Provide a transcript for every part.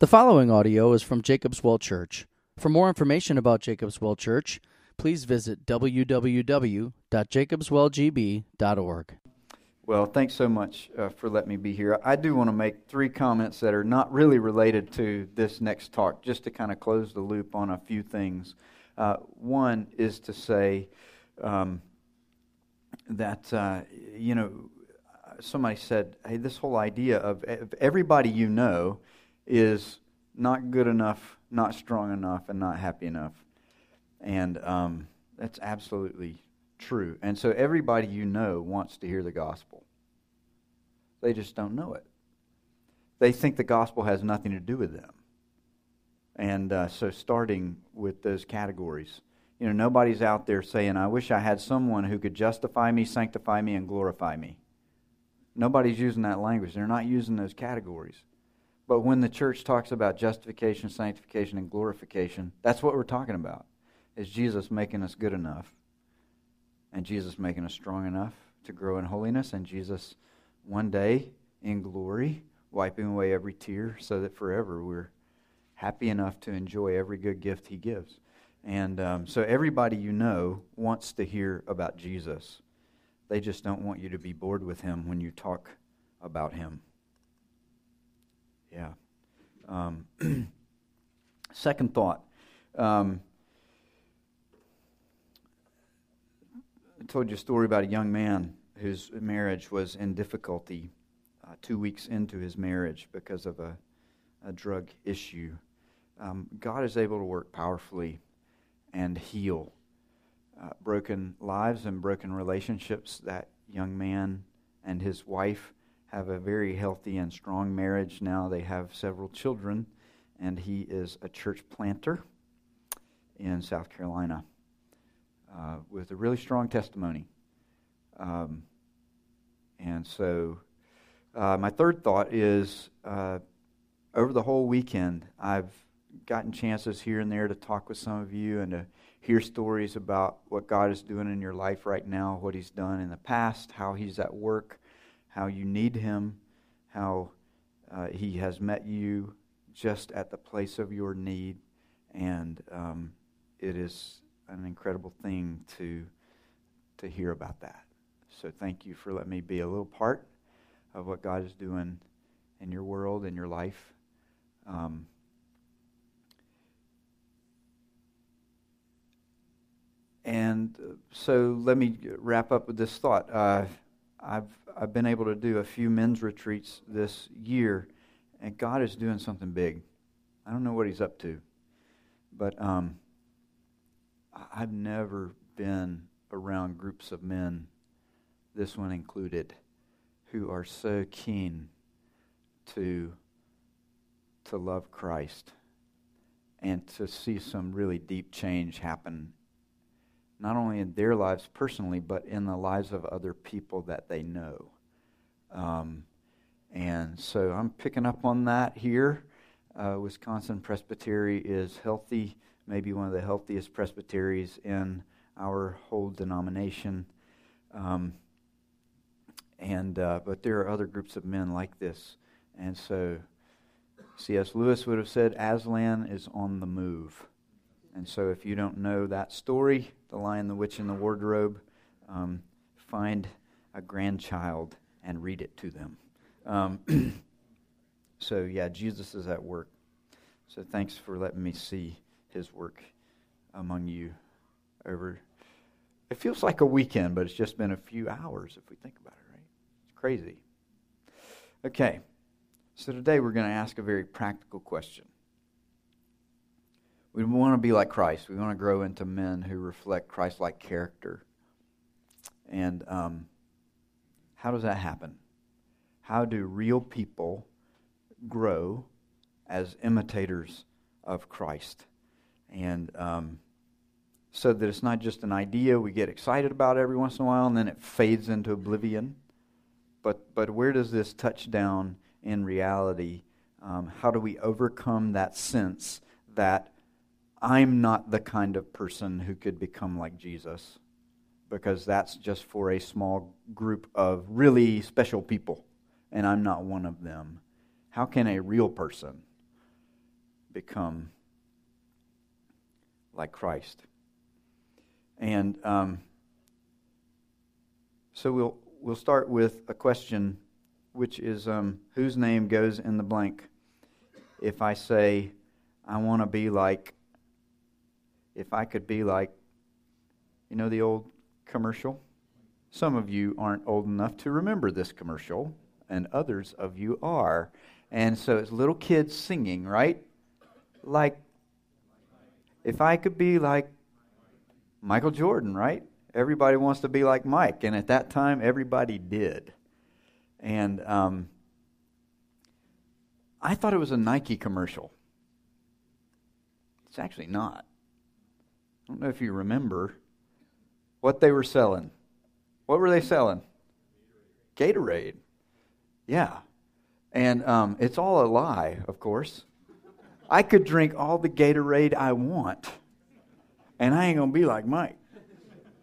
The following audio is from Jacob's Well Church. For more information about Jacob's Well Church, please visit www.jacobswellgb.org. Well, thanks so much uh, for letting me be here. I do want to make three comments that are not really related to this next talk, just to kind of close the loop on a few things. Uh, one is to say um, that, uh, you know, somebody said, hey, this whole idea of everybody you know is not good enough, not strong enough, and not happy enough. And um, that's absolutely true. And so everybody you know wants to hear the gospel. They just don't know it. They think the gospel has nothing to do with them. And uh, so, starting with those categories, you know, nobody's out there saying, I wish I had someone who could justify me, sanctify me, and glorify me. Nobody's using that language. They're not using those categories. But when the church talks about justification, sanctification, and glorification, that's what we're talking about. Is Jesus making us good enough? And Jesus making us strong enough to grow in holiness? And Jesus, one day, in glory, wiping away every tear so that forever we're happy enough to enjoy every good gift he gives. And um, so everybody you know wants to hear about Jesus. They just don't want you to be bored with him when you talk about him. Yeah. Um, second thought. Um, I told you a story about a young man whose marriage was in difficulty uh, two weeks into his marriage because of a, a drug issue. Um, God is able to work powerfully and heal uh, broken lives and broken relationships. That young man and his wife have a very healthy and strong marriage now. They have several children, and he is a church planter in South Carolina uh, with a really strong testimony. Um, and so, uh, my third thought is uh, over the whole weekend, I've gotten chances here and there to talk with some of you and to hear stories about what God is doing in your life right now, what He's done in the past, how He's at work how you need Him, how uh, He has met you just at the place of your need. And um, it is an incredible thing to, to hear about that. So thank you for letting me be a little part of what God is doing in your world, in your life. Um, and uh, so let me wrap up with this thought. Uh, I've I've been able to do a few men's retreats this year, and God is doing something big. I don't know what He's up to, but um, I've never been around groups of men, this one included, who are so keen to to love Christ and to see some really deep change happen not only in their lives personally, but in the lives of other people that they know. Um, and so I'm picking up on that here. Uh, Wisconsin Presbytery is healthy, maybe one of the healthiest presbyteries in our whole denomination. Um, and uh, but there are other groups of men like this, and so C.S. Lewis would have said Aslan is on the move. And so, if you don't know that story, The Lion, the Witch, and the Wardrobe, um, find a grandchild and read it to them. Um, so, yeah, Jesus is at work. So, thanks for letting me see his work among you over. It feels like a weekend, but it's just been a few hours if we think about it, right? It's crazy. Okay, so today we're going to ask a very practical question. We want to be like Christ. We want to grow into men who reflect Christ like character. And um, how does that happen? How do real people grow as imitators of Christ? And um, so that it's not just an idea we get excited about every once in a while and then it fades into oblivion. But, but where does this touch down in reality? Um, how do we overcome that sense that I'm not the kind of person who could become like Jesus because that's just for a small group of really special people, and I'm not one of them. How can a real person become like Christ. And um, so we'll we'll start with a question, which is um, whose name goes in the blank. If I say, I want to be like, if I could be like, you know, the old commercial. Some of you aren't old enough to remember this commercial, and others of you are. And so it's little kids singing, right? Like, if I could be like Michael Jordan, right? Everybody wants to be like Mike. And at that time, everybody did. And um, I thought it was a Nike commercial. It's actually not. I don't know if you remember what they were selling. What were they selling? Gatorade. Yeah. And um, it's all a lie, of course. I could drink all the Gatorade I want, and I ain't going to be like Mike.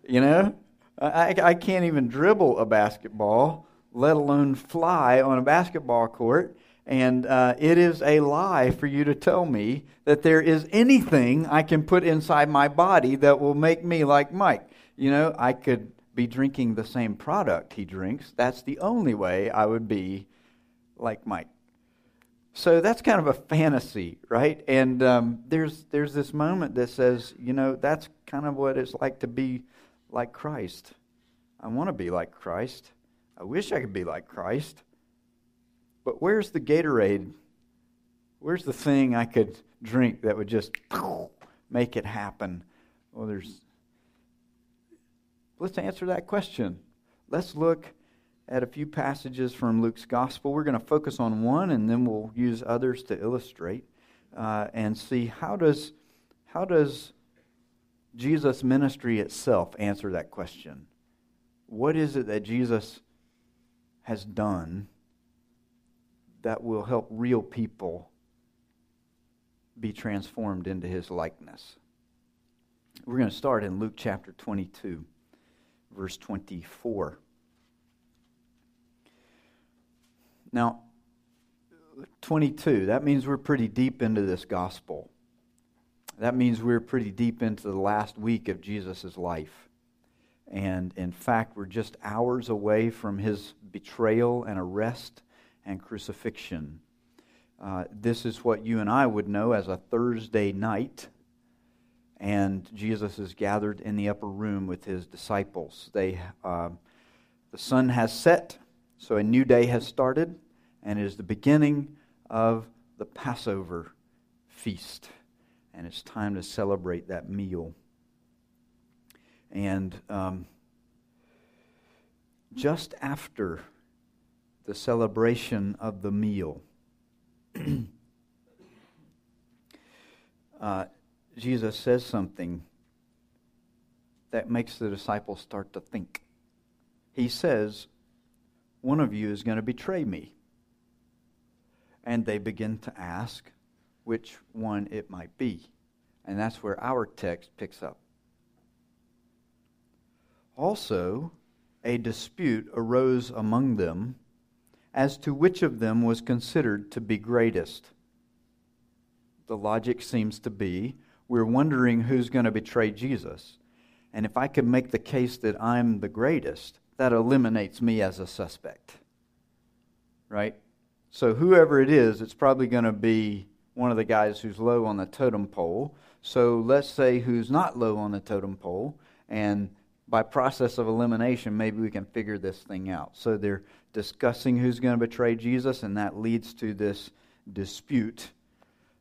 You know? I, I can't even dribble a basketball, let alone fly on a basketball court. And uh, it is a lie for you to tell me that there is anything I can put inside my body that will make me like Mike. You know, I could be drinking the same product he drinks. That's the only way I would be like Mike. So that's kind of a fantasy, right? And um, there's there's this moment that says, you know, that's kind of what it's like to be like Christ. I want to be like Christ. I wish I could be like Christ. But where's the Gatorade? Where's the thing I could drink that would just make it happen? Well, there's. Let's answer that question. Let's look at a few passages from Luke's gospel. We're going to focus on one, and then we'll use others to illustrate uh, and see how does how does Jesus' ministry itself answer that question. What is it that Jesus has done that will help real people be transformed into his likeness. We're going to start in Luke chapter 22, verse 24. Now, 22, that means we're pretty deep into this gospel. That means we're pretty deep into the last week of Jesus' life. And in fact, we're just hours away from his betrayal and arrest and crucifixion. Uh, this is what you and I would know as a Thursday night. And Jesus is gathered in the upper room with his disciples. They, uh, the sun has set, so a new day has started, and it is the beginning of the Passover feast. And it's time to celebrate that meal. And um, just after the celebration of the meal. uh, Jesus says something that makes the disciples start to think. He says, One of you is going to betray me. And they begin to ask which one it might be. And that's where our text picks up. Also, a dispute arose among them as to which of them was considered to be greatest. The logic seems to be we're wondering who's going to betray Jesus. And if I can make the case that I'm the greatest, that eliminates me as a suspect. Right? So, whoever it is, it's probably going to be one of the guys who's low on the totem pole. So, let's say who's not low on the totem pole, and by process of elimination, maybe we can figure this thing out. So, they're discussing who's going to betray Jesus, and that leads to this dispute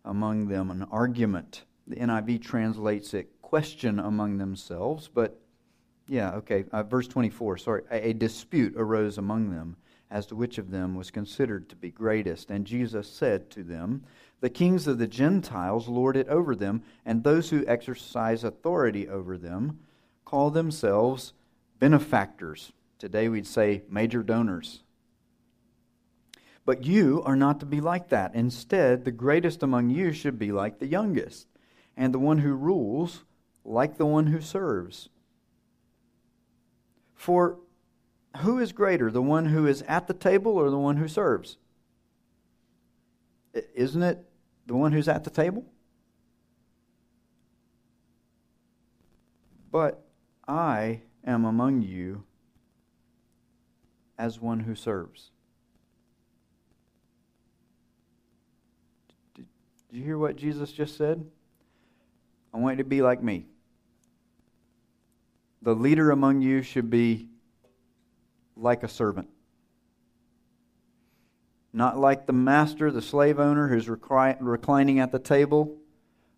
among them, an argument. The NIV translates it question among themselves, but yeah, okay. Uh, verse 24, sorry. A, a dispute arose among them as to which of them was considered to be greatest. And Jesus said to them, The kings of the Gentiles lord it over them, and those who exercise authority over them call themselves benefactors. Today we'd say major donors. But you are not to be like that. Instead, the greatest among you should be like the youngest, and the one who rules like the one who serves. For who is greater, the one who is at the table or the one who serves? Isn't it the one who's at the table? But I am among you as one who serves. Did, you hear what Jesus just said? I want you to be like me. The leader among you should be like a servant. Not like the master, the slave owner who's reclining at the table,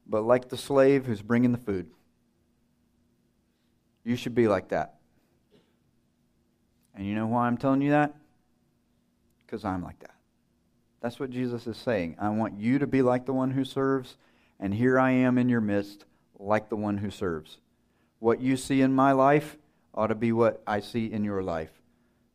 but like the slave who's bringing the food. You should be like that. And you know why I'm telling you that? Because I'm like that. That's what Jesus is saying. I want you to be like the one who serves, and here I am in your midst, like the one who serves. What you see in my life ought to be what I see in your life.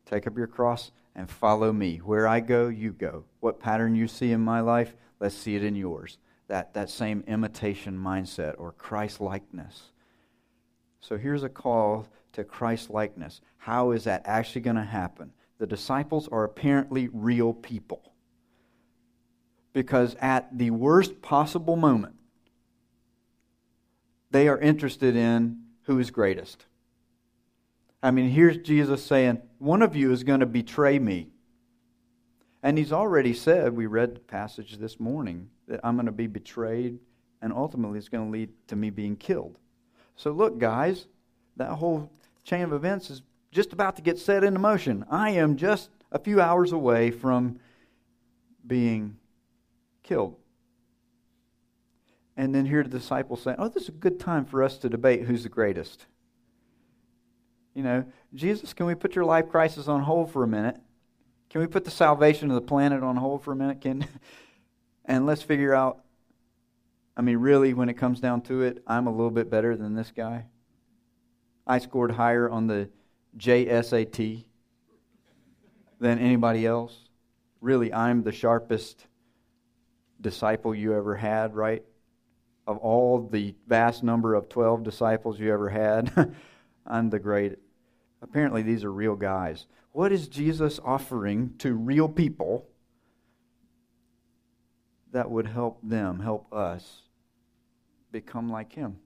Take up your cross and follow me. Where I go, you go. What pattern you see in my life, let's see it in yours. That, that same imitation mindset or Christ likeness. So here's a call to Christ likeness. How is that actually going to happen? The disciples are apparently real people. Because at the worst possible moment, they are interested in who is greatest. I mean, here's Jesus saying, One of you is going to betray me. And he's already said, we read the passage this morning, that I'm going to be betrayed, and ultimately it's going to lead to me being killed. So, look, guys, that whole chain of events is just about to get set into motion. I am just a few hours away from being killed. And then here the disciples say, Oh, this is a good time for us to debate who's the greatest. You know, Jesus, can we put your life crisis on hold for a minute? Can we put the salvation of the planet on hold for a minute? Can and let's figure out I mean, really, when it comes down to it, I'm a little bit better than this guy. I scored higher on the JSAT than anybody else. Really, I'm the sharpest disciple you ever had, right? Of all the vast number of 12 disciples you ever had, I'm the great. Apparently, these are real guys. What is Jesus offering to real people that would help them, help us become like him?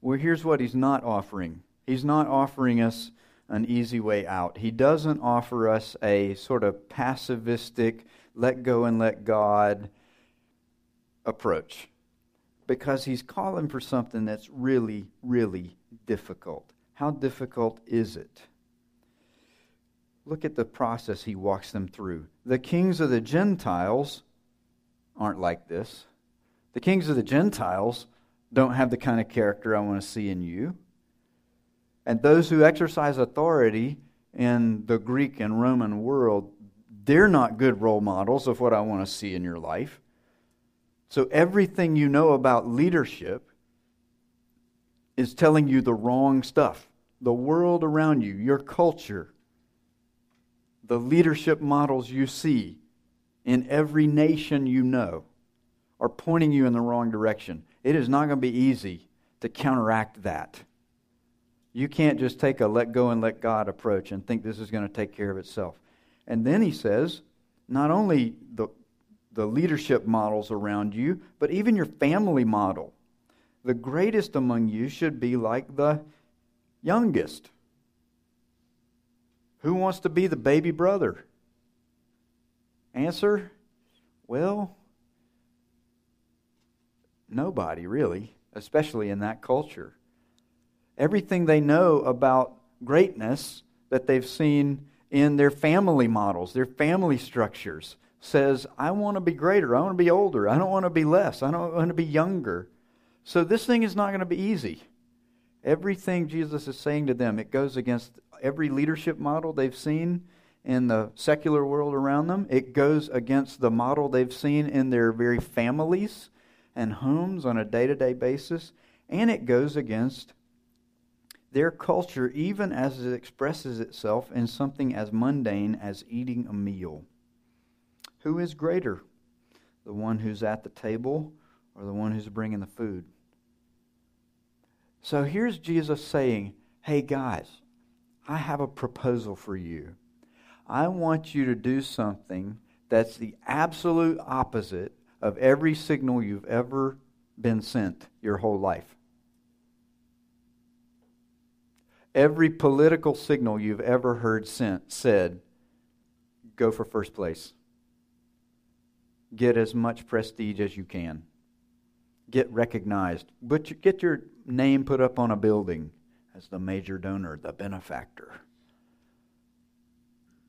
Well, here's what he's not offering he's not offering us an easy way out. He doesn't offer us a sort of passivistic, let go and let God approach because he's calling for something that's really, really difficult. How difficult is it? Look at the process he walks them through. The kings of the Gentiles aren't like this. The kings of the Gentiles don't have the kind of character I want to see in you. And those who exercise authority in the Greek and Roman world, they're not good role models of what I want to see in your life. So everything you know about leadership is telling you the wrong stuff. The world around you, your culture, the leadership models you see in every nation you know are pointing you in the wrong direction. It is not going to be easy to counteract that. You can't just take a let go and let God approach and think this is going to take care of itself. And then he says, not only the, the leadership models around you, but even your family model. The greatest among you should be like the youngest. Who wants to be the baby brother? Answer? Well, Nobody, really, especially in that culture. Everything they know about greatness that they've seen in their family models, their family structures, says, I want to be greater. I want to be older. I don't want to be less. I don't want to be younger. So this thing is not going to be easy. Everything Jesus is saying to them, it goes against every leadership model they've seen in the secular world around them. It goes against the model they've seen in their very families and homes on a day to day basis, and it goes against their culture, even as it expresses itself in something as mundane as eating a meal. Who is greater, the one who's at the table or the one who's bringing the food? So here's Jesus saying, Hey guys, I have a proposal for you. I want you to do something that's the absolute opposite of every signal you've ever been sent your whole life. Every political signal you've ever heard sent said, go for first place. Get as much prestige as you can. Get recognized. But get your name put up on a building as the major donor, the benefactor.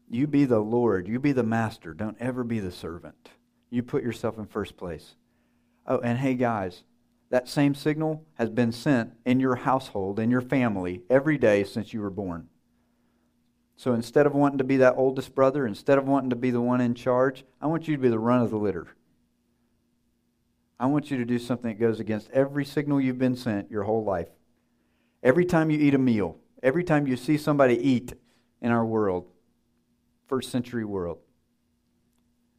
You be the Lord. You be the master. Don't ever be the servant. You put yourself in first place. Oh, and hey, guys, that same signal has been sent in your household, in your family, every day since you were born. So instead of wanting to be that oldest brother, instead of wanting to be the one in charge, I want you to be the run of the litter. I want you to do something that goes against every signal you've been sent your whole life. Every time you eat a meal, every time you see somebody eat in our world, first century world.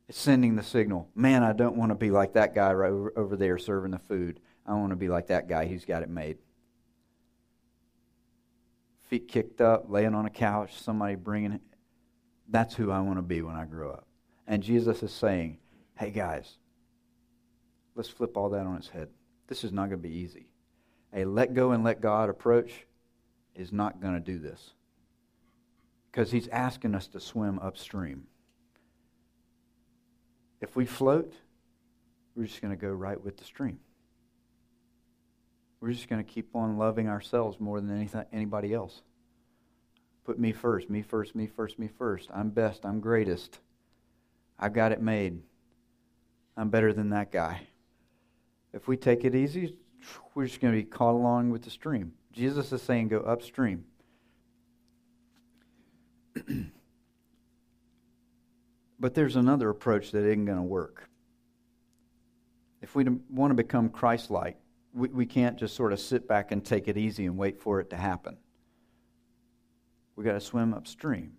It's sending the signal man, I don't want to be like that guy right over, over there serving the food. I want to be like that guy. He's got it made. Feet kicked up, laying on a couch, somebody bringing it. That's who I want to be when I grow up. And Jesus is saying, hey guys, let's flip all that on its head. This is not going to be easy. A let go and let God approach is not going to do this because he's asking us to swim upstream. If we float, we're just going to go right with the stream. We're just going to keep on loving ourselves more than anything, anybody else. Put me first, me first, me first, me first. I'm best, I'm greatest. I've got it made. I'm better than that guy. If we take it easy, we're just going to be caught along with the stream. Jesus is saying go upstream. but there's another approach that isn't going to work. If we want to become Christ like, we, we can't just sort of sit back and take it easy and wait for it to happen. We've got to swim upstream.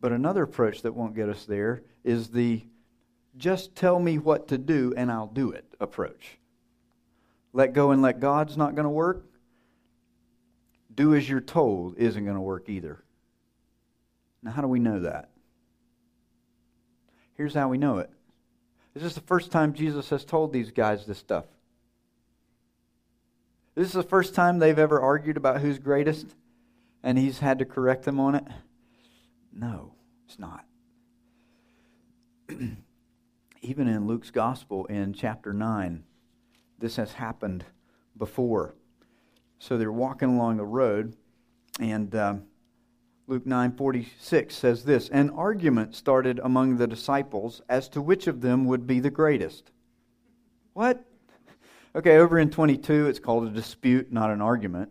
But another approach that won't get us there is the just tell me what to do and I'll do it approach. Let go and let God's not going to work do as you're told isn't going to work either. Now, how do we know that? Here's how we know it. This is the first time Jesus has told these guys this stuff. This is the first time they've ever argued about who's greatest, and he's had to correct them on it. No, it's not. Even in Luke's gospel in chapter 9, this has happened before. So they're walking along the road, and um, Luke 9:46 says this, "An argument started among the disciples as to which of them would be the greatest." What? Okay, over in 22 it's called a dispute, not an argument.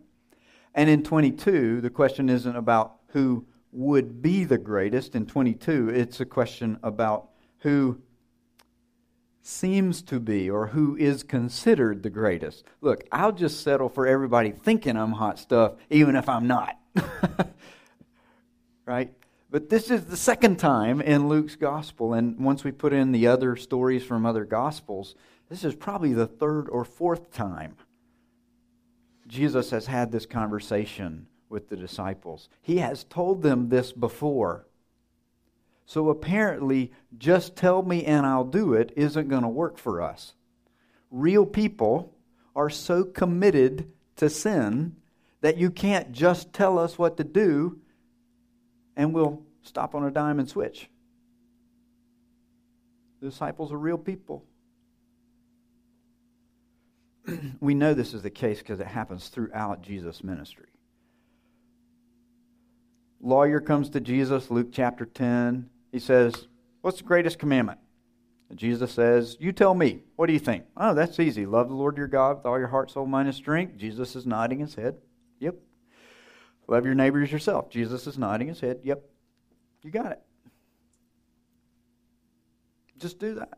And in 22, the question isn't about who would be the greatest. In 22, it's a question about who seems to be or who is considered the greatest. Look, I'll just settle for everybody thinking I'm hot stuff, even if I'm not. right? But this is the second time in Luke's gospel, and once we put in the other stories from other gospels, this is probably the third or fourth time Jesus has had this conversation with the disciples. He has told them this before. So apparently, just tell me and I'll do it isn't going to work for us. Real people are so committed to sin that you can't just tell us what to do and we'll stop on a dime and switch. The disciples are real people. we know this is the case because it happens throughout Jesus' ministry. Lawyer comes to Jesus, Luke chapter 10. He says, What's the greatest commandment? And Jesus says, You tell me. What do you think? Oh, that's easy. Love the Lord your God with all your heart, soul, mind, and strength. Jesus is nodding his head. Yep. Love your neighbors yourself. Jesus is nodding his head. Yep. You got it. Just do that.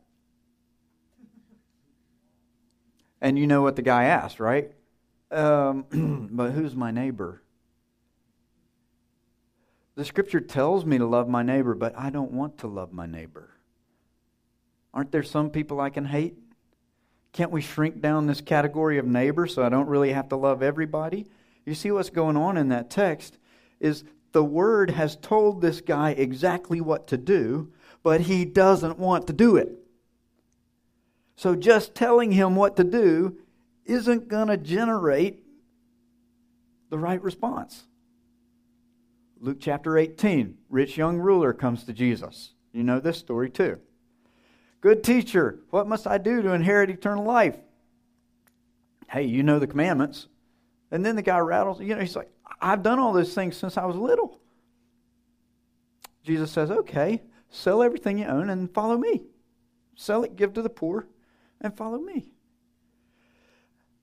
And you know what the guy asked, right? Um, but who's my neighbor? The scripture tells me to love my neighbor, but I don't want to love my neighbor. Aren't there some people I can hate? Can't we shrink down this category of neighbor so I don't really have to love everybody? You see what's going on in that text is the word has told this guy exactly what to do, but he doesn't want to do it. So just telling him what to do isn't going to generate the right response. Luke chapter 18, rich young ruler comes to Jesus. You know this story too. Good teacher, what must I do to inherit eternal life? Hey, you know the commandments. And then the guy rattles, you know, he's like, I've done all those things since I was little. Jesus says, okay, sell everything you own and follow me. Sell it, give to the poor, and follow me.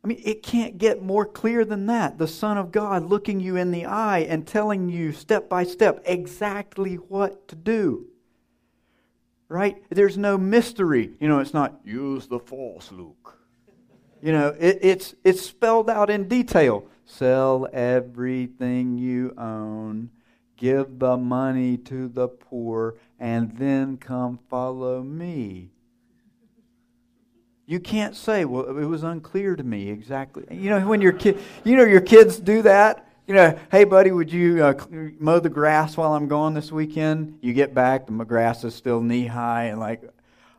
I mean, it can't get more clear than that. The Son of God looking you in the eye and telling you step by step exactly what to do. Right? There's no mystery. You know, it's not use the force, Luke. You know, it, it's, it's spelled out in detail. Sell everything you own, give the money to the poor, and then come follow me. You can't say, well, it was unclear to me exactly. You know, when your kid, you know, your kids do that. You know, hey, buddy, would you uh, mow the grass while I'm gone this weekend? You get back, the grass is still knee high, and like,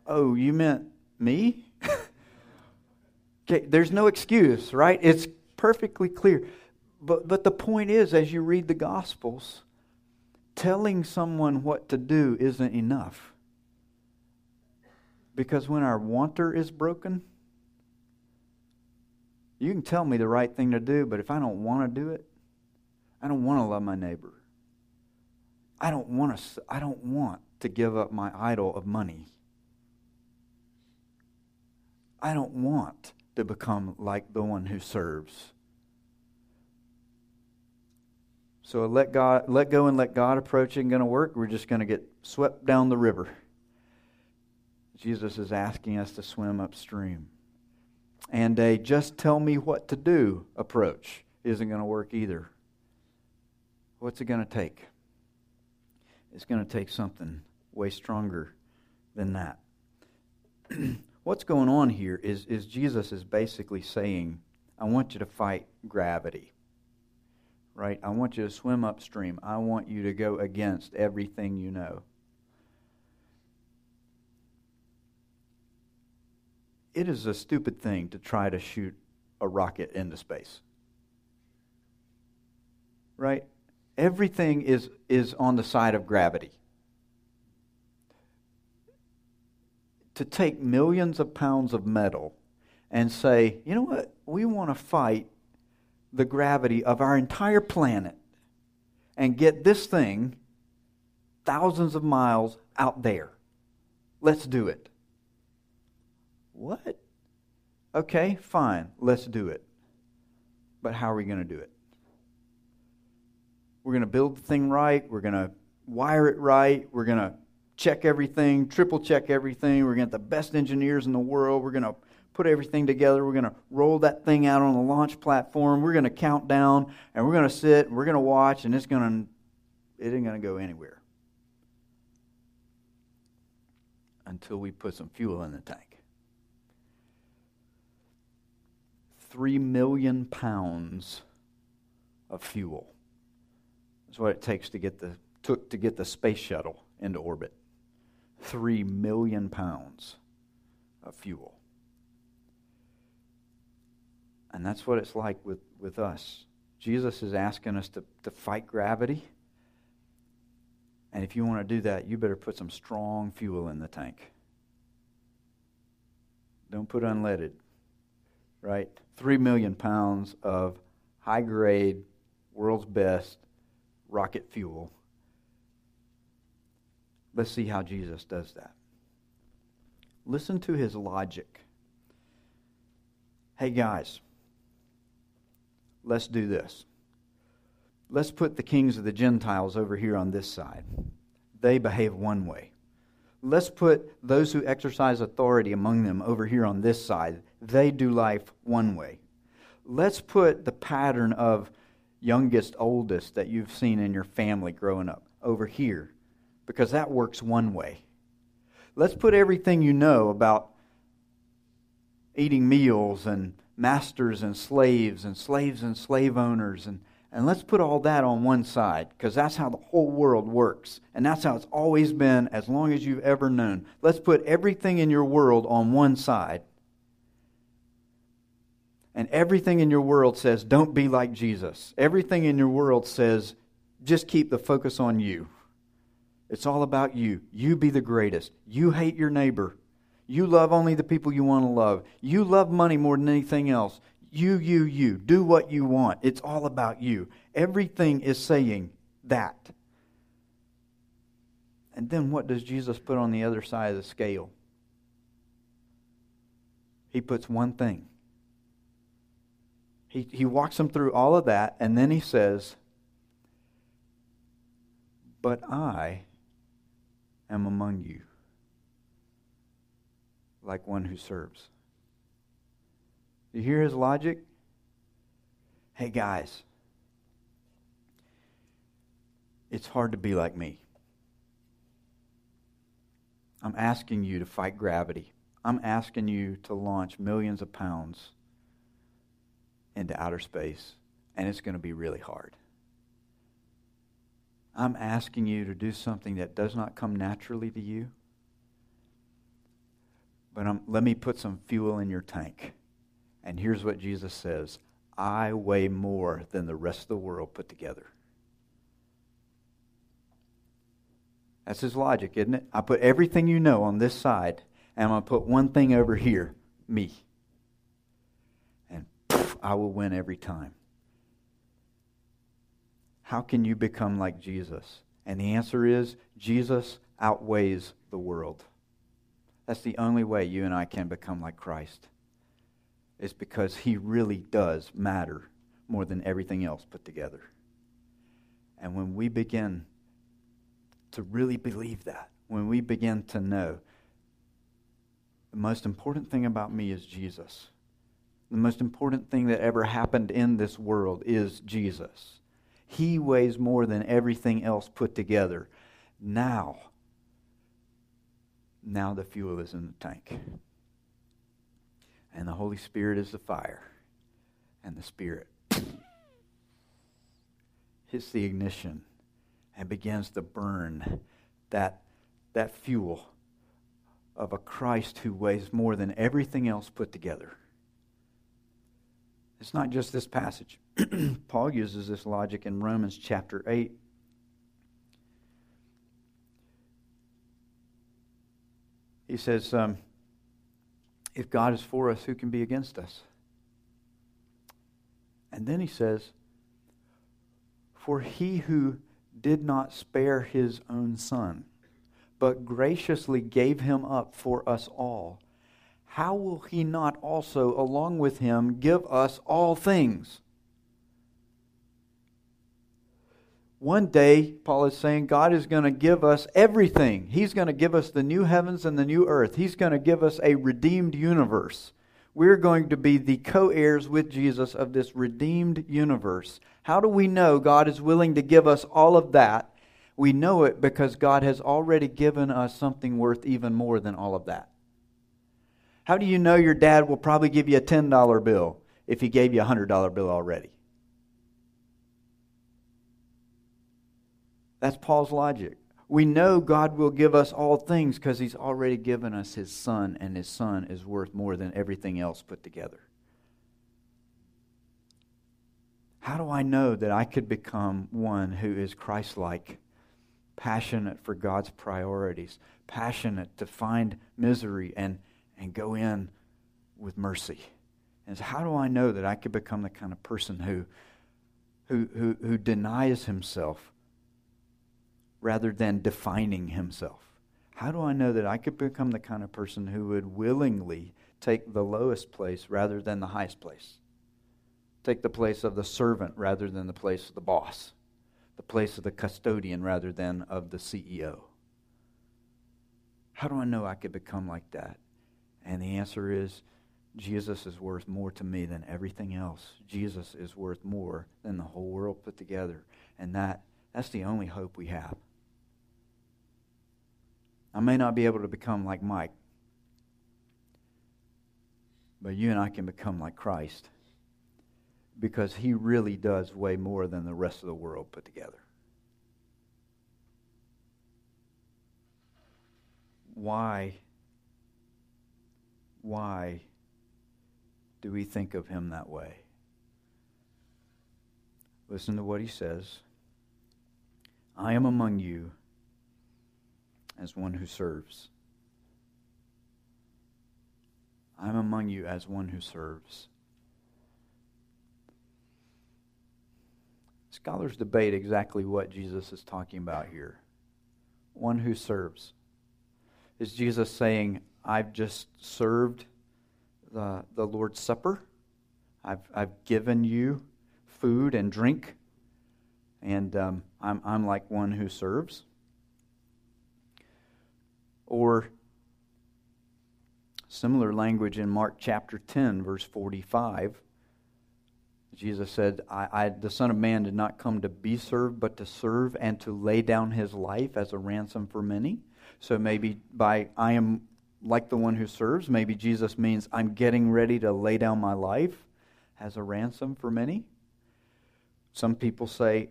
oh, you meant me? okay, there's no excuse, right? It's perfectly clear. But, but the point is, as you read the Gospels, telling someone what to do isn't enough. Because when our wanter is broken, you can tell me the right thing to do, but if I don't want to do it, I don't want to love my neighbor. I don't want to I don't want to give up my idol of money. I don't want to become like the one who serves. So let God let go and let God approach ain't going to work. We're just going to get swept down the river. Jesus is asking us to swim upstream. And a just tell me what to do approach isn't going to work either. What's it going to take? It's going to take something way stronger than that. What's going on here is, is Jesus is basically saying, I want you to fight gravity. Right? I want you to swim upstream. I want you to go against everything you know. it is a stupid thing to try to shoot a rocket into space. Right? Everything is, is on the side of gravity. To take millions of pounds of metal and say, you know what, we want to fight the gravity of our entire planet and get this thing thousands of miles out there. Let's do it. What? Okay, fine, let's do it. But how are we going to do it? We're going to build the thing right. We're going to wire it right. We're going to check everything, triple check everything. We're going to get the best engineers in the world. We're going to put everything together. We're going to roll that thing out on the launch platform. We're going to count down and we're going to sit and we're going to watch and it's going to it ain't going to go anywhere until we put some fuel in the tank. three million pounds of fuel. That's what it takes to get the took to get the space shuttle into orbit. Three million pounds of fuel. And that's what it's like with, with us. Jesus is asking us to, to fight gravity. And if you want to do that, you better put some strong fuel in the tank. Don't put unleaded, right? three million pounds of high grade, world's best rocket fuel. Let's see how Jesus does that. Listen to his logic. Hey, guys, let's do this. Let's put the kings of the Gentiles over here on this side. They behave one way. Let's put those who exercise authority among them over here on this side they do life one way. Let's put the pattern of youngest, oldest that you've seen in your family growing up over here because that works one way. Let's put everything you know about eating meals and masters and slaves and slaves and slave owners and, And let's put all that on one side because that's how the whole world works. And that's how it's always been as long as you've ever known. Let's put everything in your world on one side. And everything in your world says, don't be like Jesus. Everything in your world says, just keep the focus on you. It's all about you. You be the greatest. You hate your neighbor. You love only the people you want to love. You love money more than anything else. You, you, you. Do what you want. It's all about you. Everything is saying that. And then what does Jesus put on the other side of the scale? He puts one thing. He, he walks them through all of that, and then he says, But I am among you like one who serves. You hear his logic? Hey, guys, it's hard to be like me. I'm asking you to fight gravity. I'm asking you to launch millions of pounds into outer space, and it's going to be really hard. I'm asking you to do something that does not come naturally to you, but I'm, let me put some fuel in your tank. And here's what Jesus says I weigh more than the rest of the world put together. That's his logic, isn't it? I put everything you know on this side, and I'm going to put one thing over here me. And poof, I will win every time. How can you become like Jesus? And the answer is Jesus outweighs the world. That's the only way you and I can become like Christ. Is because he really does matter more than everything else put together. And when we begin to really believe that, when we begin to know the most important thing about me is Jesus. The most important thing that ever happened in this world is Jesus. He weighs more than everything else put together. Now, now the fuel is in the tank. And the Holy Spirit is the fire. And the Spirit hits the ignition and begins to burn that, that fuel of a Christ who weighs more than everything else put together. It's not just this passage. Paul uses this logic in Romans chapter 8. He says, um, If God is for us, who can be against us? And then he says, For he who did not spare his own son, but graciously gave him up for us all, how will he not also, along with him, give us all things? One day, Paul is saying, God is going to give us everything. He's going to give us the new heavens and the new earth. He's going to give us a redeemed universe. We're going to be the co heirs with Jesus of this redeemed universe. How do we know God is willing to give us all of that? We know it because God has already given us something worth even more than all of that. How do you know your dad will probably give you a $10 bill if he gave you a $100 bill already? That's Paul's logic. We know God will give us all things because he's already given us his son, and his son is worth more than everything else put together. How do I know that I could become one who is Christ like, passionate for God's priorities, passionate to find misery and, and go in with mercy? And so how do I know that I could become the kind of person who, who, who, who denies himself rather than defining himself? How do I know that I could become the kind of person who would willingly take the lowest place rather than the highest place? take the place of the servant rather than the place of the boss, the place of the custodian rather than of the CEO. How do I know I could become like that? And the answer is Jesus is worth more to me than everything else. Jesus is worth more than the whole world put together. And that that's the only hope we have. I may not be able to become like Mike, but you and I can become like Christ because he really does weigh more than the rest of the world put together. Why? Why do we think of him that way? Listen to what he says. I am among you as one who serves. I'm among you as one who serves. Scholars debate exactly what Jesus is talking about here. One who serves. Is Jesus saying, I've just served the, the Lord's Supper? I've, I've given you food and drink, and um, I'm, I'm like one who serves? Or similar language in Mark chapter 10, verse 45. Jesus said, I, I, The Son of Man did not come to be served, but to serve and to lay down his life as a ransom for many. So maybe by I am like the one who serves, maybe Jesus means I'm getting ready to lay down my life as a ransom for many. Some people say,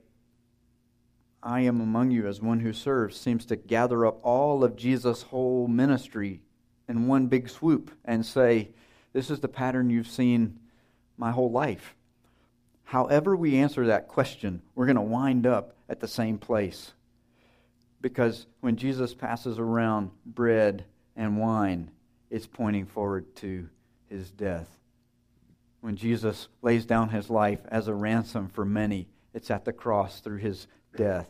I am among you as one who serves, seems to gather up all of Jesus' whole ministry in one big swoop and say, This is the pattern you've seen my whole life. However, we answer that question, we're going to wind up at the same place. Because when Jesus passes around bread and wine, it's pointing forward to his death. When Jesus lays down his life as a ransom for many, it's at the cross through his death.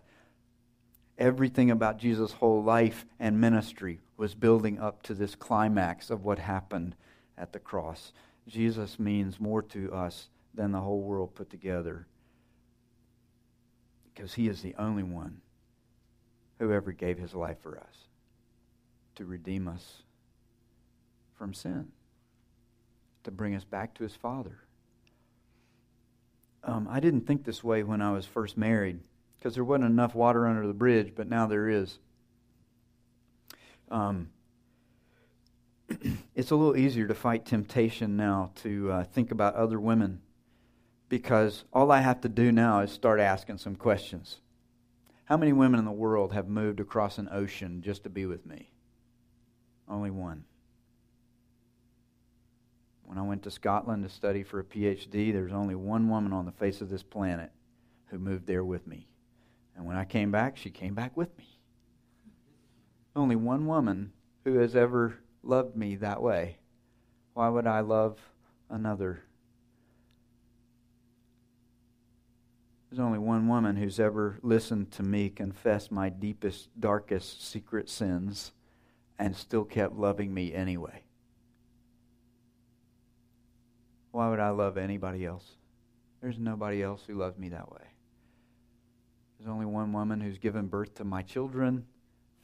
Everything about Jesus' whole life and ministry was building up to this climax of what happened at the cross. Jesus means more to us than the whole world put together because he is the only one who ever gave his life for us to redeem us from sin, to bring us back to his Father. Um, I didn't think this way when I was first married because there wasn't enough water under the bridge, but now there is. Um, it's a little easier to fight temptation now to uh, think about other women because all I have to do now is start asking some questions. How many women in the world have moved across an ocean just to be with me? Only one. When I went to Scotland to study for a PhD, there was only one woman on the face of this planet who moved there with me. And when I came back, she came back with me. Only one woman who has ever loved me that way. Why would I love another? There's only one woman who's ever listened to me confess my deepest, darkest secret sins and still kept loving me anyway. Why would I love anybody else? There's nobody else who loves me that way. There's only one woman who's given birth to my children,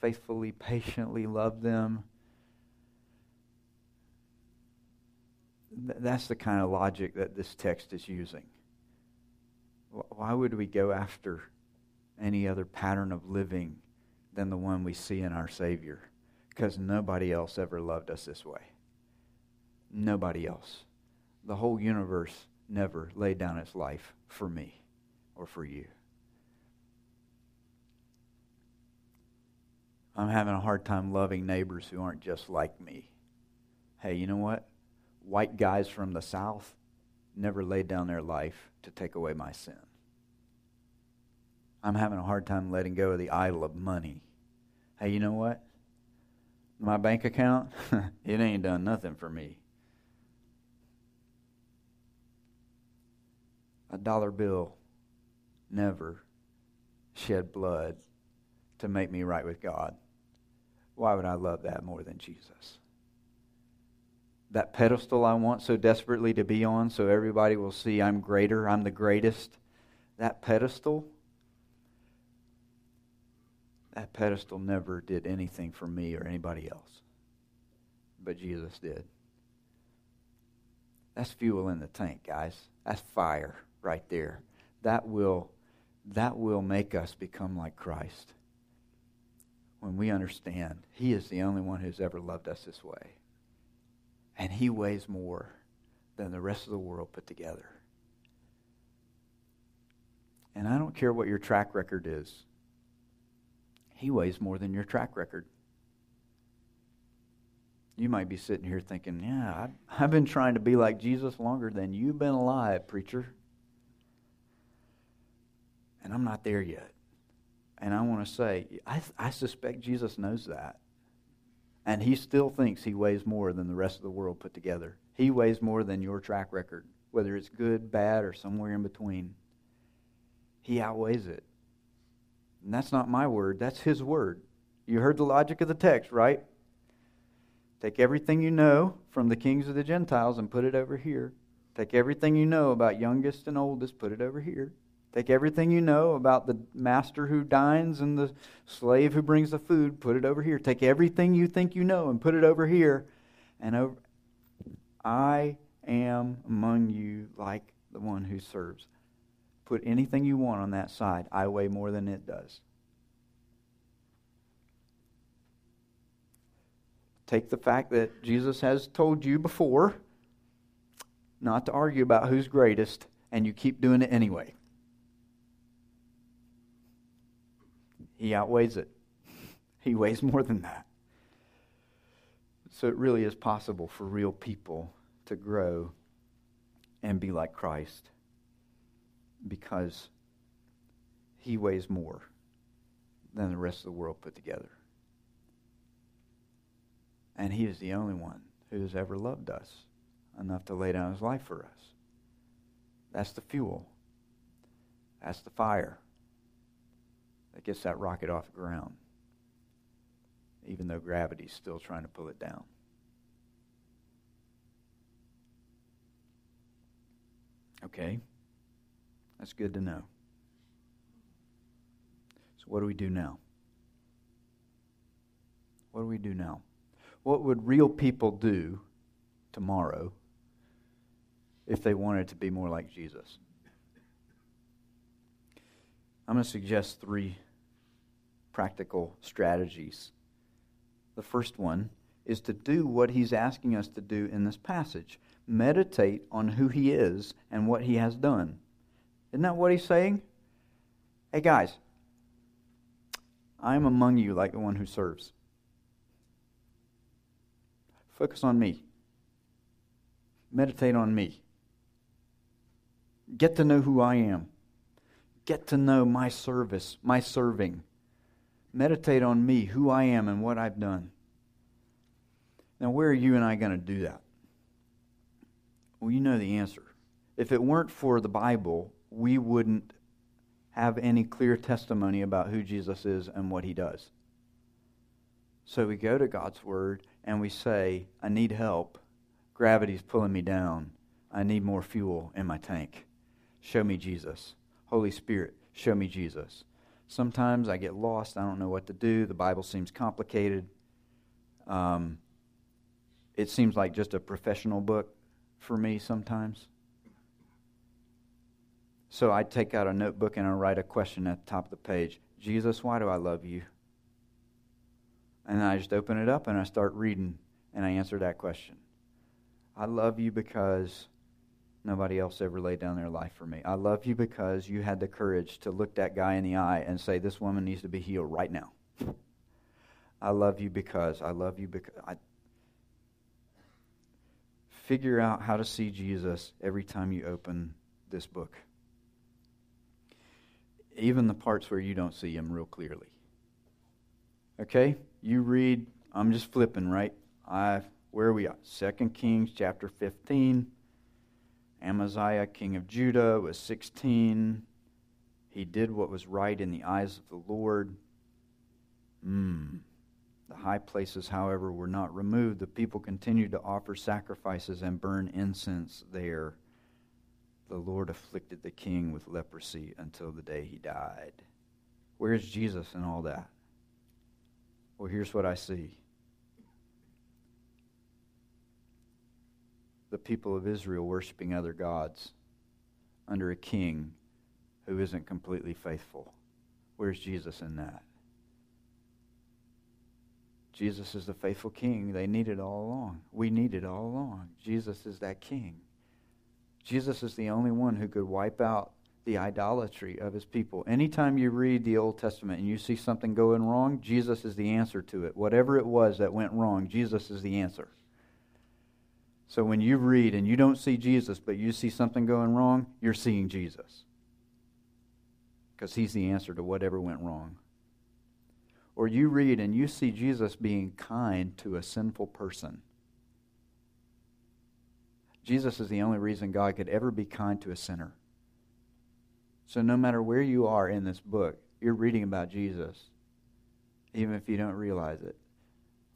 faithfully, patiently loved them. That's the kind of logic that this text is using. Why would we go after any other pattern of living than the one we see in our Savior? Because nobody else ever loved us this way. Nobody else. The whole universe never laid down its life for me or for you. I'm having a hard time loving neighbors who aren't just like me. Hey, you know what? White guys from the South never laid down their life to take away my sin. I'm having a hard time letting go of the idol of money. Hey, you know what? My bank account, it ain't done nothing for me. A dollar bill never shed blood to make me right with God. Why would I love that more than Jesus? That pedestal I want so desperately to be on so everybody will see I'm greater, I'm the greatest. That pedestal, that pedestal never did anything for me or anybody else. But Jesus did. That's fuel in the tank, guys. That's fire right there. That will that will make us become like Christ when we understand He is the only one who's ever loved us this way. And He weighs more than the rest of the world put together. And I don't care what your track record is, He weighs more than your track record. You might be sitting here thinking, yeah, I've, been trying to be like Jesus longer than you've been alive, preacher. And I'm not there yet. And I want to say, I, I suspect Jesus knows that. And he still thinks he weighs more than the rest of the world put together. He weighs more than your track record, whether it's good, bad, or somewhere in between. He outweighs it. And that's not my word, that's his word. You heard the logic of the text, right? Take everything you know from the kings of the Gentiles and put it over here. Take everything you know about youngest and oldest, put it over here. Take everything you know about the master who dines and the slave who brings the food, put it over here. Take everything you think you know and put it over here. And over, I am among you like the one who serves. Put anything you want on that side. I weigh more than it does. Take the fact that Jesus has told you before not to argue about who's greatest, and you keep doing it anyway. He outweighs it. He weighs more than that. So it really is possible for real people to grow and be like Christ because he weighs more than the rest of the world put together. And he is the only one who has ever loved us enough to lay down his life for us. That's the fuel. That's the fire that gets that rocket off the ground, even though gravity's still trying to pull it down. Okay? That's good to know. So, what do we do now? What do we do now? What would real people do tomorrow if they wanted to be more like Jesus? I'm going to suggest three practical strategies. The first one is to do what he's asking us to do in this passage meditate on who he is and what he has done. Isn't that what he's saying? Hey, guys, I am among you like the one who serves. Focus on me. Meditate on me. Get to know who I am. Get to know my service, my serving. Meditate on me, who I am, and what I've done. Now, where are you and I going to do that? Well, you know the answer. If it weren't for the Bible, we wouldn't have any clear testimony about who Jesus is and what he does. So we go to God's Word and we say, I need help. Gravity's pulling me down. I need more fuel in my tank. Show me Jesus. Holy Spirit, show me Jesus. Sometimes I get lost. I don't know what to do. The Bible seems complicated. Um, it seems like just a professional book for me sometimes. So I take out a notebook and I write a question at the top of the page Jesus, why do I love you? And I just open it up and I start reading and I answer that question. I love you because nobody else ever laid down their life for me. I love you because you had the courage to look that guy in the eye and say, This woman needs to be healed right now. I love you because I love you because I figure out how to see Jesus every time you open this book. Even the parts where you don't see him real clearly. Okay? You read, I'm just flipping, right? I where are we at? Second Kings chapter 15. Amaziah, king of Judah, was 16. He did what was right in the eyes of the Lord. Mm. The high places, however, were not removed. The people continued to offer sacrifices and burn incense there. The Lord afflicted the king with leprosy until the day he died. Where's Jesus and all that? Well, here's what I see the people of Israel worshiping other gods under a king who isn't completely faithful. Where's Jesus in that? Jesus is the faithful king they needed all along. We needed all along. Jesus is that king. Jesus is the only one who could wipe out the idolatry of his people. Anytime you read the Old Testament and you see something going wrong, Jesus is the answer to it. Whatever it was that went wrong, Jesus is the answer. So when you read and you don't see Jesus, but you see something going wrong, you're seeing Jesus. Because he's the answer to whatever went wrong. Or you read and you see Jesus being kind to a sinful person. Jesus is the only reason God could ever be kind to a sinner. So no matter where you are in this book, you're reading about Jesus, even if you don't realize it.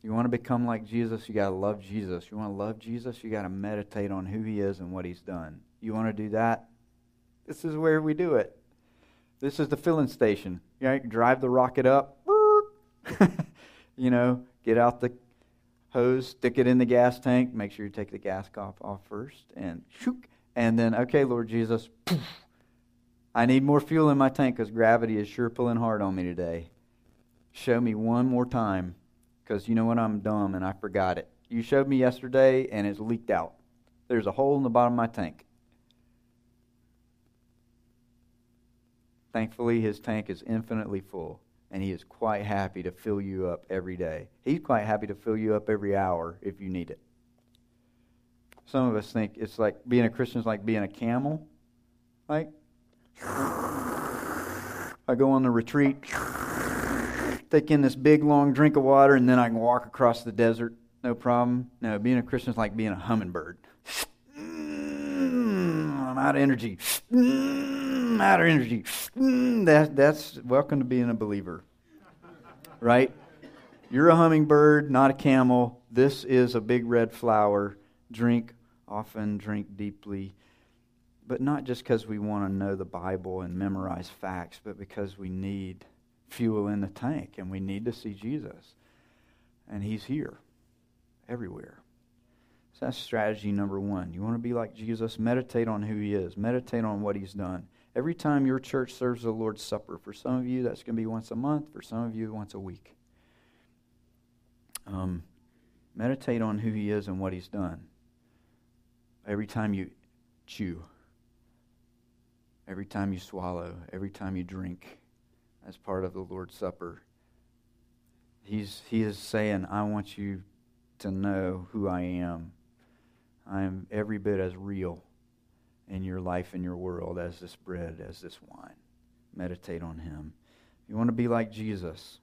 You want to become like Jesus, you got to love Jesus. You want to love Jesus, you got to meditate on who he is and what he's done. You want to do that? This is where we do it. This is the filling station. You know, you drive the rocket up. you know, get out the hose, stick it in the gas tank. Make sure you take the gas off, off first, and shook. And then, okay, Lord Jesus, I need more fuel in my tank because gravity is sure pulling hard on me today. Show me one more time because you know what? I'm dumb and I forgot it. You showed me yesterday and it's leaked out. There's a hole in the bottom of my tank. Thankfully, his tank is infinitely full, and he is quite happy to fill you up every day. He's quite happy to fill you up every hour if you need it. Some of us think it's like being a Christian is like being a camel. Like, I go on the retreat, take in this big long drink of water, and then I can walk across the desert. No problem. No, being a Christian is like being a hummingbird. Mm, I'm out of energy. Mm, out of energy. Mm, that, that's welcome to being a believer. Right? You're a hummingbird, not a camel. This is a big red flower. Drink often, drink deeply. But not just because we want to know the Bible and memorize facts, but because we need fuel in the tank and we need to see Jesus. And He's here, everywhere. So that's strategy number one. You want to be like Jesus? Meditate on who He is, meditate on what He's done. Every time your church serves the Lord's Supper, for some of you, that's going to be once a month, for some of you, once a week. Um, meditate on who He is and what He's done. Every time you chew, every time you swallow, every time you drink as part of the Lord's Supper. He's, he is saying, I want you to know who I am. I am every bit as real in your life and your world as this bread, as this wine. Meditate on him. If you want to be like Jesus,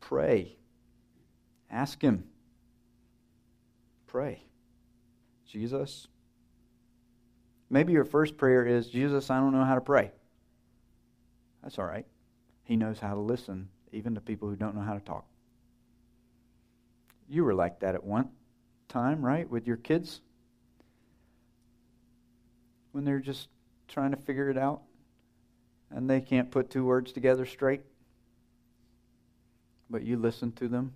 pray. Ask him. Pray. Jesus, Maybe your first prayer is, Jesus, I don't know how to pray. That's all right. He knows how to listen, even to people who don't know how to talk. You were like that at one time, right, with your kids? When they're just trying to figure it out and they can't put two words together straight. But you listened to them,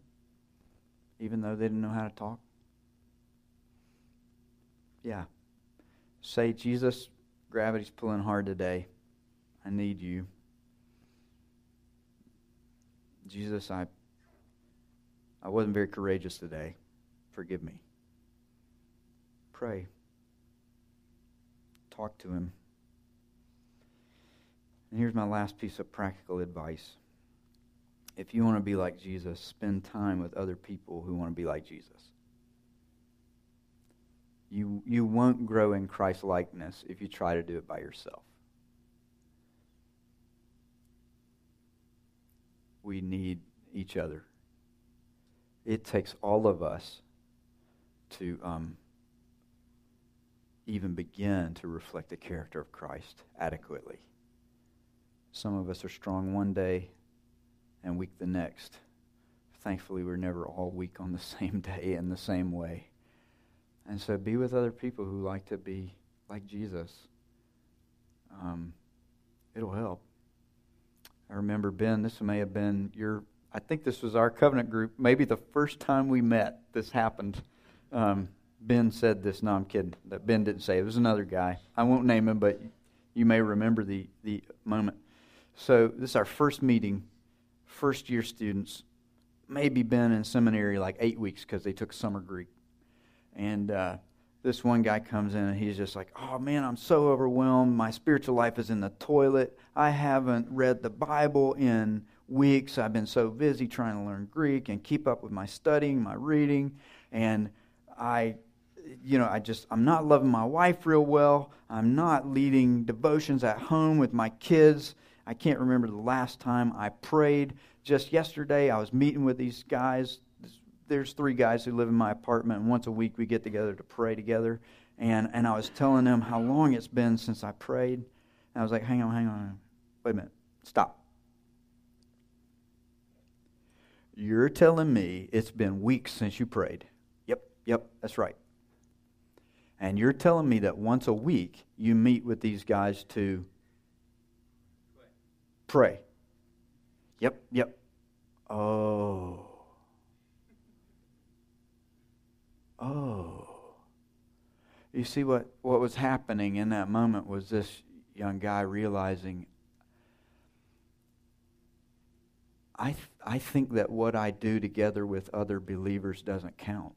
even though they didn't know how to talk. Yeah. Say, Jesus, gravity's pulling hard today. I need you. Jesus, I I wasn't very courageous today. Forgive me. Pray. Talk to him. And here's my last piece of practical advice. If you want to be like Jesus, spend time with other people who want to be like Jesus. You, you won't grow in Christ likeness if you try to do it by yourself. We need each other. It takes all of us to um, even begin to reflect the character of Christ adequately. Some of us are strong one day and weak the next. Thankfully, we're never all weak on the same day in the same way. And so be with other people who like to be like Jesus. Um, it'll help. I remember Ben, this may have been your, I think this was our covenant group, maybe the first time we met, this happened. Um, ben said this. No, I'm kidding. That Ben didn't say it. It was another guy. I won't name him, but you may remember the, the moment. So this is our first meeting, first year students. Maybe been in seminary like eight weeks because they took summer Greek. And uh, this one guy comes in and he's just like, Oh man, I'm so overwhelmed. My spiritual life is in the toilet. I haven't read the Bible in weeks. I've been so busy trying to learn Greek and keep up with my studying, my reading. And I, you know, I just, I'm not loving my wife real well. I'm not leading devotions at home with my kids. I can't remember the last time I prayed. Just yesterday, I was meeting with these guys there's three guys who live in my apartment, and once a week we get together to pray together. And, and I was telling them how long it's been since I prayed. And I was like, hang on, hang on. Wait a minute. Stop. You're telling me it's been weeks since you prayed. Yep, yep, that's right. And you're telling me that once a week you meet with these guys to pray. Yep, yep. Oh. Oh. You see, what, what was happening in that moment was this young guy realizing I, th- I think that what I do together with other believers doesn't count.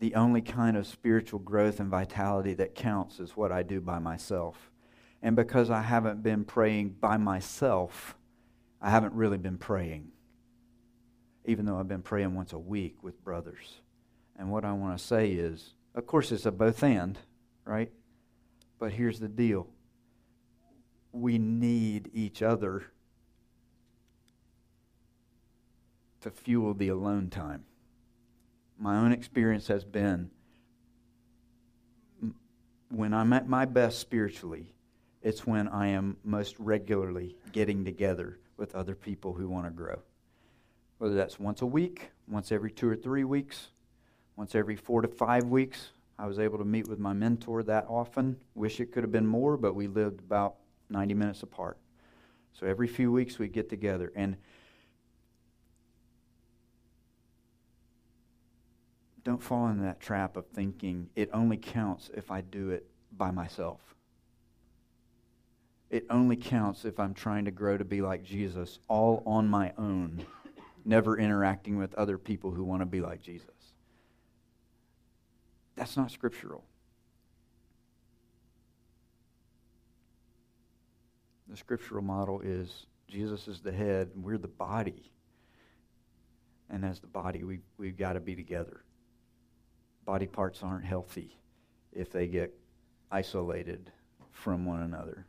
The only kind of spiritual growth and vitality that counts is what I do by myself. And because I haven't been praying by myself, I haven't really been praying, even though I've been praying once a week with brothers. And what I want to say is, of course, it's a both and, right? But here's the deal we need each other to fuel the alone time. My own experience has been when I'm at my best spiritually, it's when I am most regularly getting together with other people who want to grow. Whether that's once a week, once every two or three weeks, once every four to five weeks. I was able to meet with my mentor that often. Wish it could have been more, but we lived about 90 minutes apart. So every few weeks we get together. And don't fall into that trap of thinking it only counts if I do it by myself. It only counts if I'm trying to grow to be like Jesus all on my own, never interacting with other people who want to be like Jesus. That's not scriptural. The scriptural model is Jesus is the head, and we're the body. And as the body, we, we've got to be together. Body parts aren't healthy if they get isolated from one another.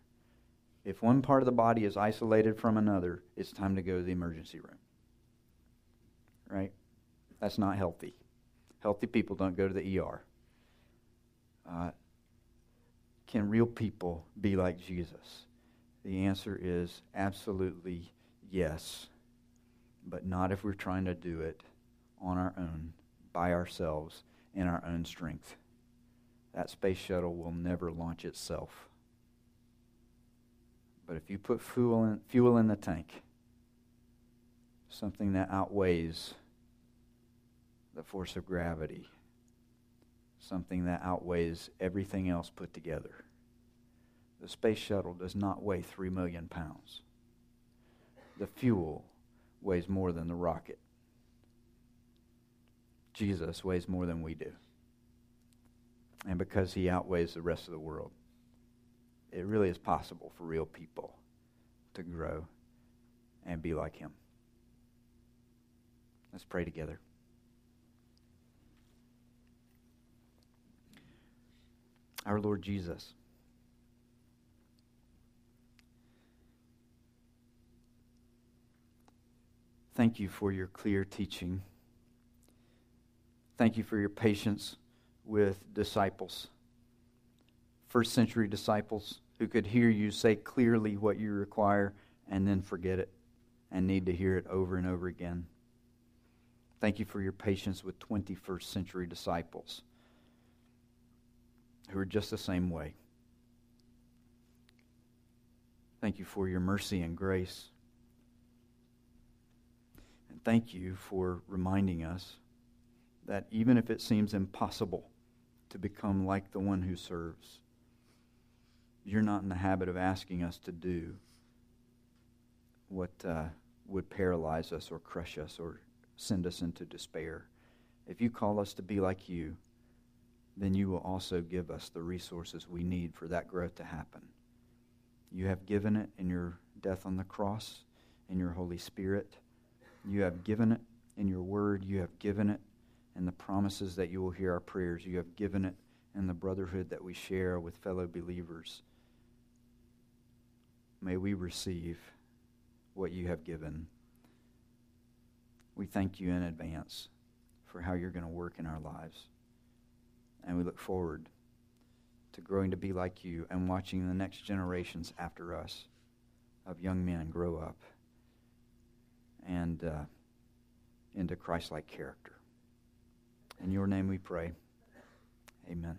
If one part of the body is isolated from another, it's time to go to the emergency room. Right? That's not healthy. Healthy people don't go to the ER. Uh, can real people be like Jesus? The answer is absolutely yes, but not if we're trying to do it on our own, by ourselves, in our own strength. That space shuttle will never launch itself. But if you put fuel in, fuel in the tank, something that outweighs the force of gravity, something that outweighs everything else put together. The space shuttle does not weigh 3 million pounds. The fuel weighs more than the rocket. Jesus weighs more than we do. And because he outweighs the rest of the world, it really is possible for real people to grow and be like him. Let's pray together. Our Lord Jesus. Thank you for your clear teaching. Thank you for your patience with disciples, first century disciples who could hear you say clearly what you require and then forget it and need to hear it over and over again. Thank you for your patience with 21st century disciples who are just the same way. Thank you for your mercy and grace. And thank you for reminding us that even if it seems impossible to become like the one who serves, you're not in the habit of asking us to do what uh, would paralyze us or crush us or send us into despair. If you call us to be like you, then you will also give us the resources we need for that growth to happen. You have given it in your death on the cross, in your Holy Spirit. You have given it in your word. You have given it in the promises that you will hear our prayers. You have given it in the brotherhood that we share with fellow believers. May we receive what you have given. We thank you in advance for how you're going to work in our lives. And we look forward to growing to be like you and watching the next generations after us of young men grow up and uh, into Christ like character. In your name we pray. Amen.